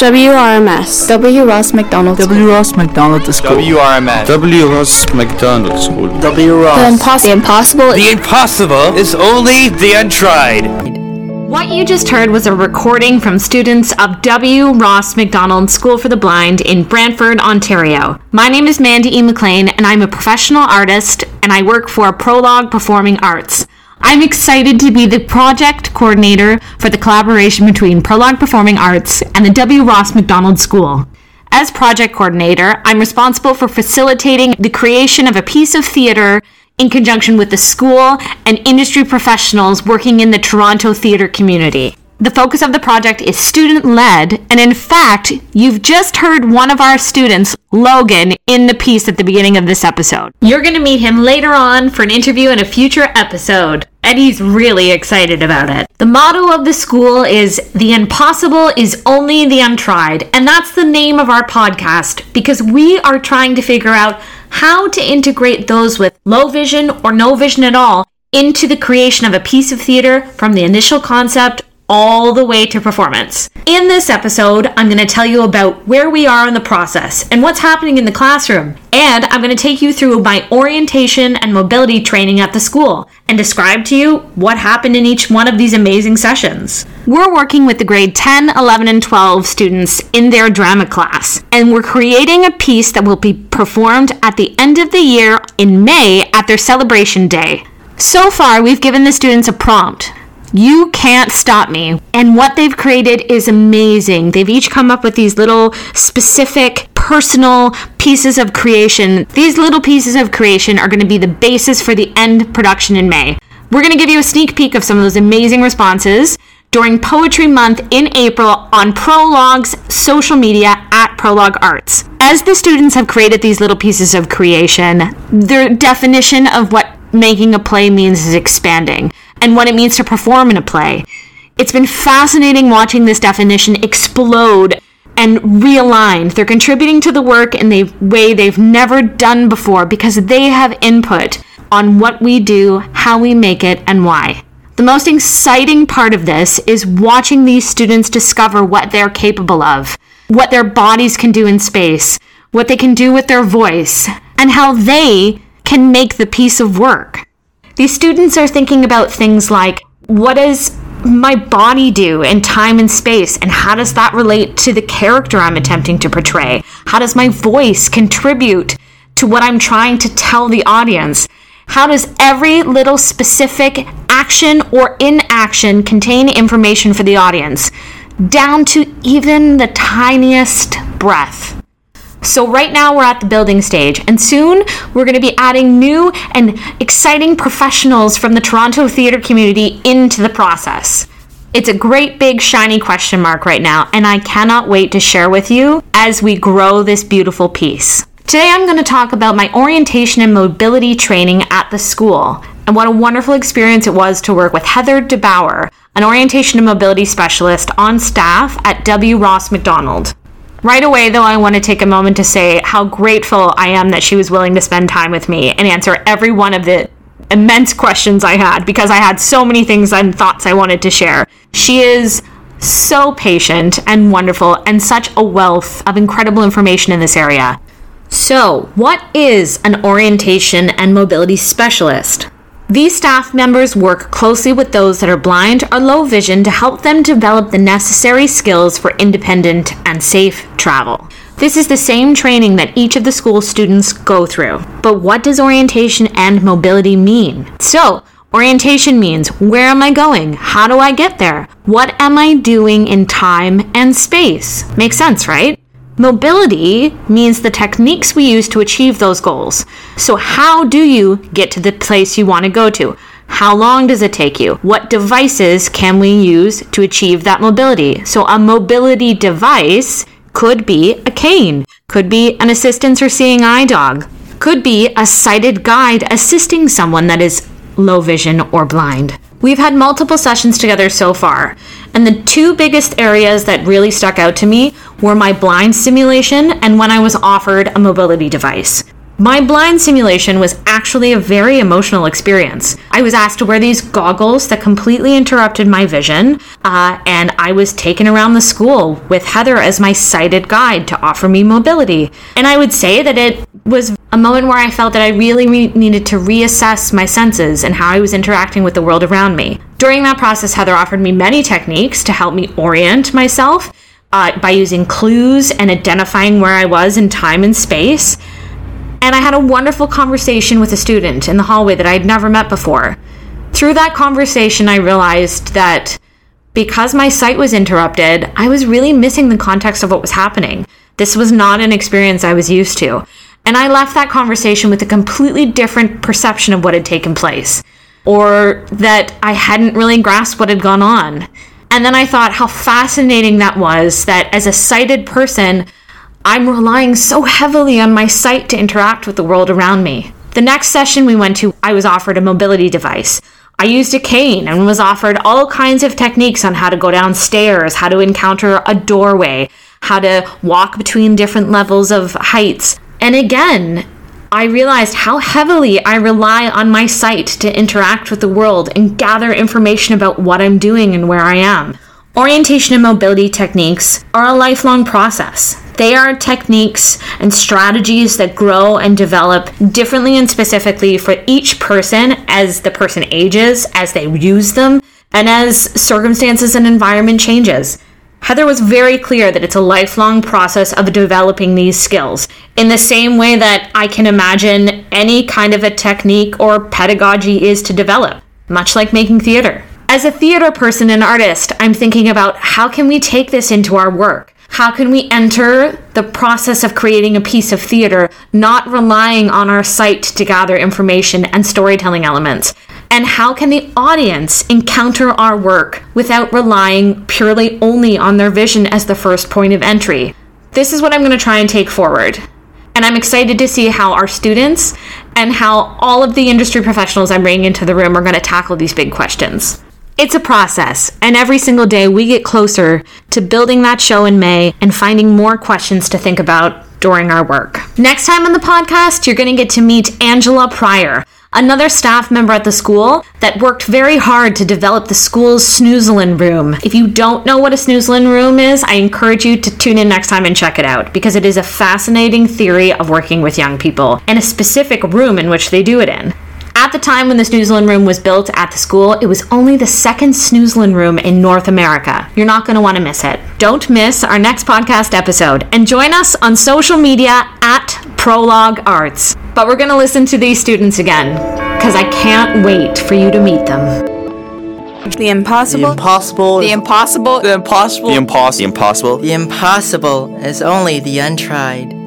WRMS. W. Ross Macdonald W. Ross Macdonald School. WRMS. W. Ross Macdonald School. W. Ross. The, impos- the impossible. The impossible is only the untried. What you just heard was a recording from students of W. Ross Macdonald School for the Blind in Brantford, Ontario. My name is Mandy E. MacLean, and I'm a professional artist, and I work for Prologue Performing Arts. I'm excited to be the project coordinator for the collaboration between Prologue Performing Arts and the W. Ross Macdonald School. As project coordinator, I'm responsible for facilitating the creation of a piece of theater in conjunction with the school and industry professionals working in the Toronto theater community. The focus of the project is student led, and in fact, you've just heard one of our students, Logan, in the piece at the beginning of this episode. You're going to meet him later on for an interview in a future episode, and he's really excited about it. The motto of the school is The impossible is only the untried, and that's the name of our podcast because we are trying to figure out how to integrate those with low vision or no vision at all into the creation of a piece of theater from the initial concept all the way to performance. In this episode, I'm going to tell you about where we are in the process and what's happening in the classroom. And I'm going to take you through my orientation and mobility training at the school and describe to you what happened in each one of these amazing sessions. We're working with the grade 10, 11, and 12 students in their drama class, and we're creating a piece that will be performed at the end of the year in May at their celebration day. So far, we've given the students a prompt you can't stop me. And what they've created is amazing. They've each come up with these little specific, personal pieces of creation. These little pieces of creation are going to be the basis for the end production in May. We're going to give you a sneak peek of some of those amazing responses during Poetry Month in April on Prologue's social media at Prologue Arts. As the students have created these little pieces of creation, their definition of what making a play means is expanding and what it means to perform in a play. It's been fascinating watching this definition explode and realign. They're contributing to the work in a way they've never done before because they have input on what we do, how we make it, and why. The most exciting part of this is watching these students discover what they're capable of, what their bodies can do in space, what they can do with their voice, and how they can make the piece of work. These students are thinking about things like what does my body do in time and space, and how does that relate to the character I'm attempting to portray? How does my voice contribute to what I'm trying to tell the audience? How does every little specific action or inaction contain information for the audience, down to even the tiniest breath? So, right now we're at the building stage, and soon we're going to be adding new and exciting professionals from the Toronto theatre community into the process. It's a great big shiny question mark right now, and I cannot wait to share with you as we grow this beautiful piece. Today I'm going to talk about my orientation and mobility training at the school, and what a wonderful experience it was to work with Heather DeBauer, an orientation and mobility specialist on staff at W. Ross Macdonald. Right away, though, I want to take a moment to say how grateful I am that she was willing to spend time with me and answer every one of the immense questions I had because I had so many things and thoughts I wanted to share. She is so patient and wonderful and such a wealth of incredible information in this area. So, what is an orientation and mobility specialist? These staff members work closely with those that are blind or low vision to help them develop the necessary skills for independent and safe travel. This is the same training that each of the school students go through. But what does orientation and mobility mean? So, orientation means where am I going? How do I get there? What am I doing in time and space? Makes sense, right? Mobility means the techniques we use to achieve those goals. So, how do you get to the place you want to go to? How long does it take you? What devices can we use to achieve that mobility? So, a mobility device could be a cane, could be an assistance or seeing eye dog, could be a sighted guide assisting someone that is low vision or blind. We've had multiple sessions together so far, and the two biggest areas that really stuck out to me were my blind simulation and when I was offered a mobility device. My blind simulation was actually a very emotional experience. I was asked to wear these goggles that completely interrupted my vision, uh, and I was taken around the school with Heather as my sighted guide to offer me mobility. And I would say that it was a moment where I felt that I really re- needed to reassess my senses and how I was interacting with the world around me. During that process, Heather offered me many techniques to help me orient myself uh, by using clues and identifying where I was in time and space. And I had a wonderful conversation with a student in the hallway that I had never met before. Through that conversation, I realized that because my sight was interrupted, I was really missing the context of what was happening. This was not an experience I was used to. And I left that conversation with a completely different perception of what had taken place, or that I hadn't really grasped what had gone on. And then I thought how fascinating that was that as a sighted person, I'm relying so heavily on my sight to interact with the world around me. The next session we went to, I was offered a mobility device. I used a cane and was offered all kinds of techniques on how to go downstairs, how to encounter a doorway, how to walk between different levels of heights. And again, I realized how heavily I rely on my sight to interact with the world and gather information about what I'm doing and where I am. Orientation and mobility techniques are a lifelong process. They are techniques and strategies that grow and develop differently and specifically for each person as the person ages, as they use them, and as circumstances and environment changes. Heather was very clear that it's a lifelong process of developing these skills, in the same way that I can imagine any kind of a technique or pedagogy is to develop, much like making theater. As a theater person and artist, I'm thinking about how can we take this into our work? How can we enter the process of creating a piece of theater, not relying on our sight to gather information and storytelling elements? And how can the audience encounter our work without relying purely only on their vision as the first point of entry? This is what I'm going to try and take forward. And I'm excited to see how our students and how all of the industry professionals I'm bringing into the room are going to tackle these big questions. It's a process, and every single day we get closer to building that show in May and finding more questions to think about during our work. Next time on the podcast, you're going to get to meet Angela Pryor, another staff member at the school that worked very hard to develop the school's Snoezelen room. If you don't know what a Snoezelen room is, I encourage you to tune in next time and check it out because it is a fascinating theory of working with young people and a specific room in which they do it in. At the time when the Snoezelen room was built at the school, it was only the second Snoezelen room in North America. You're not going to want to miss it. Don't miss our next podcast episode and join us on social media at Prologue Arts. But we're going to listen to these students again because I can't wait for you to meet them. The impossible. impossible. The impossible. The impossible. The impossible. The impossible. The impossible is only the untried.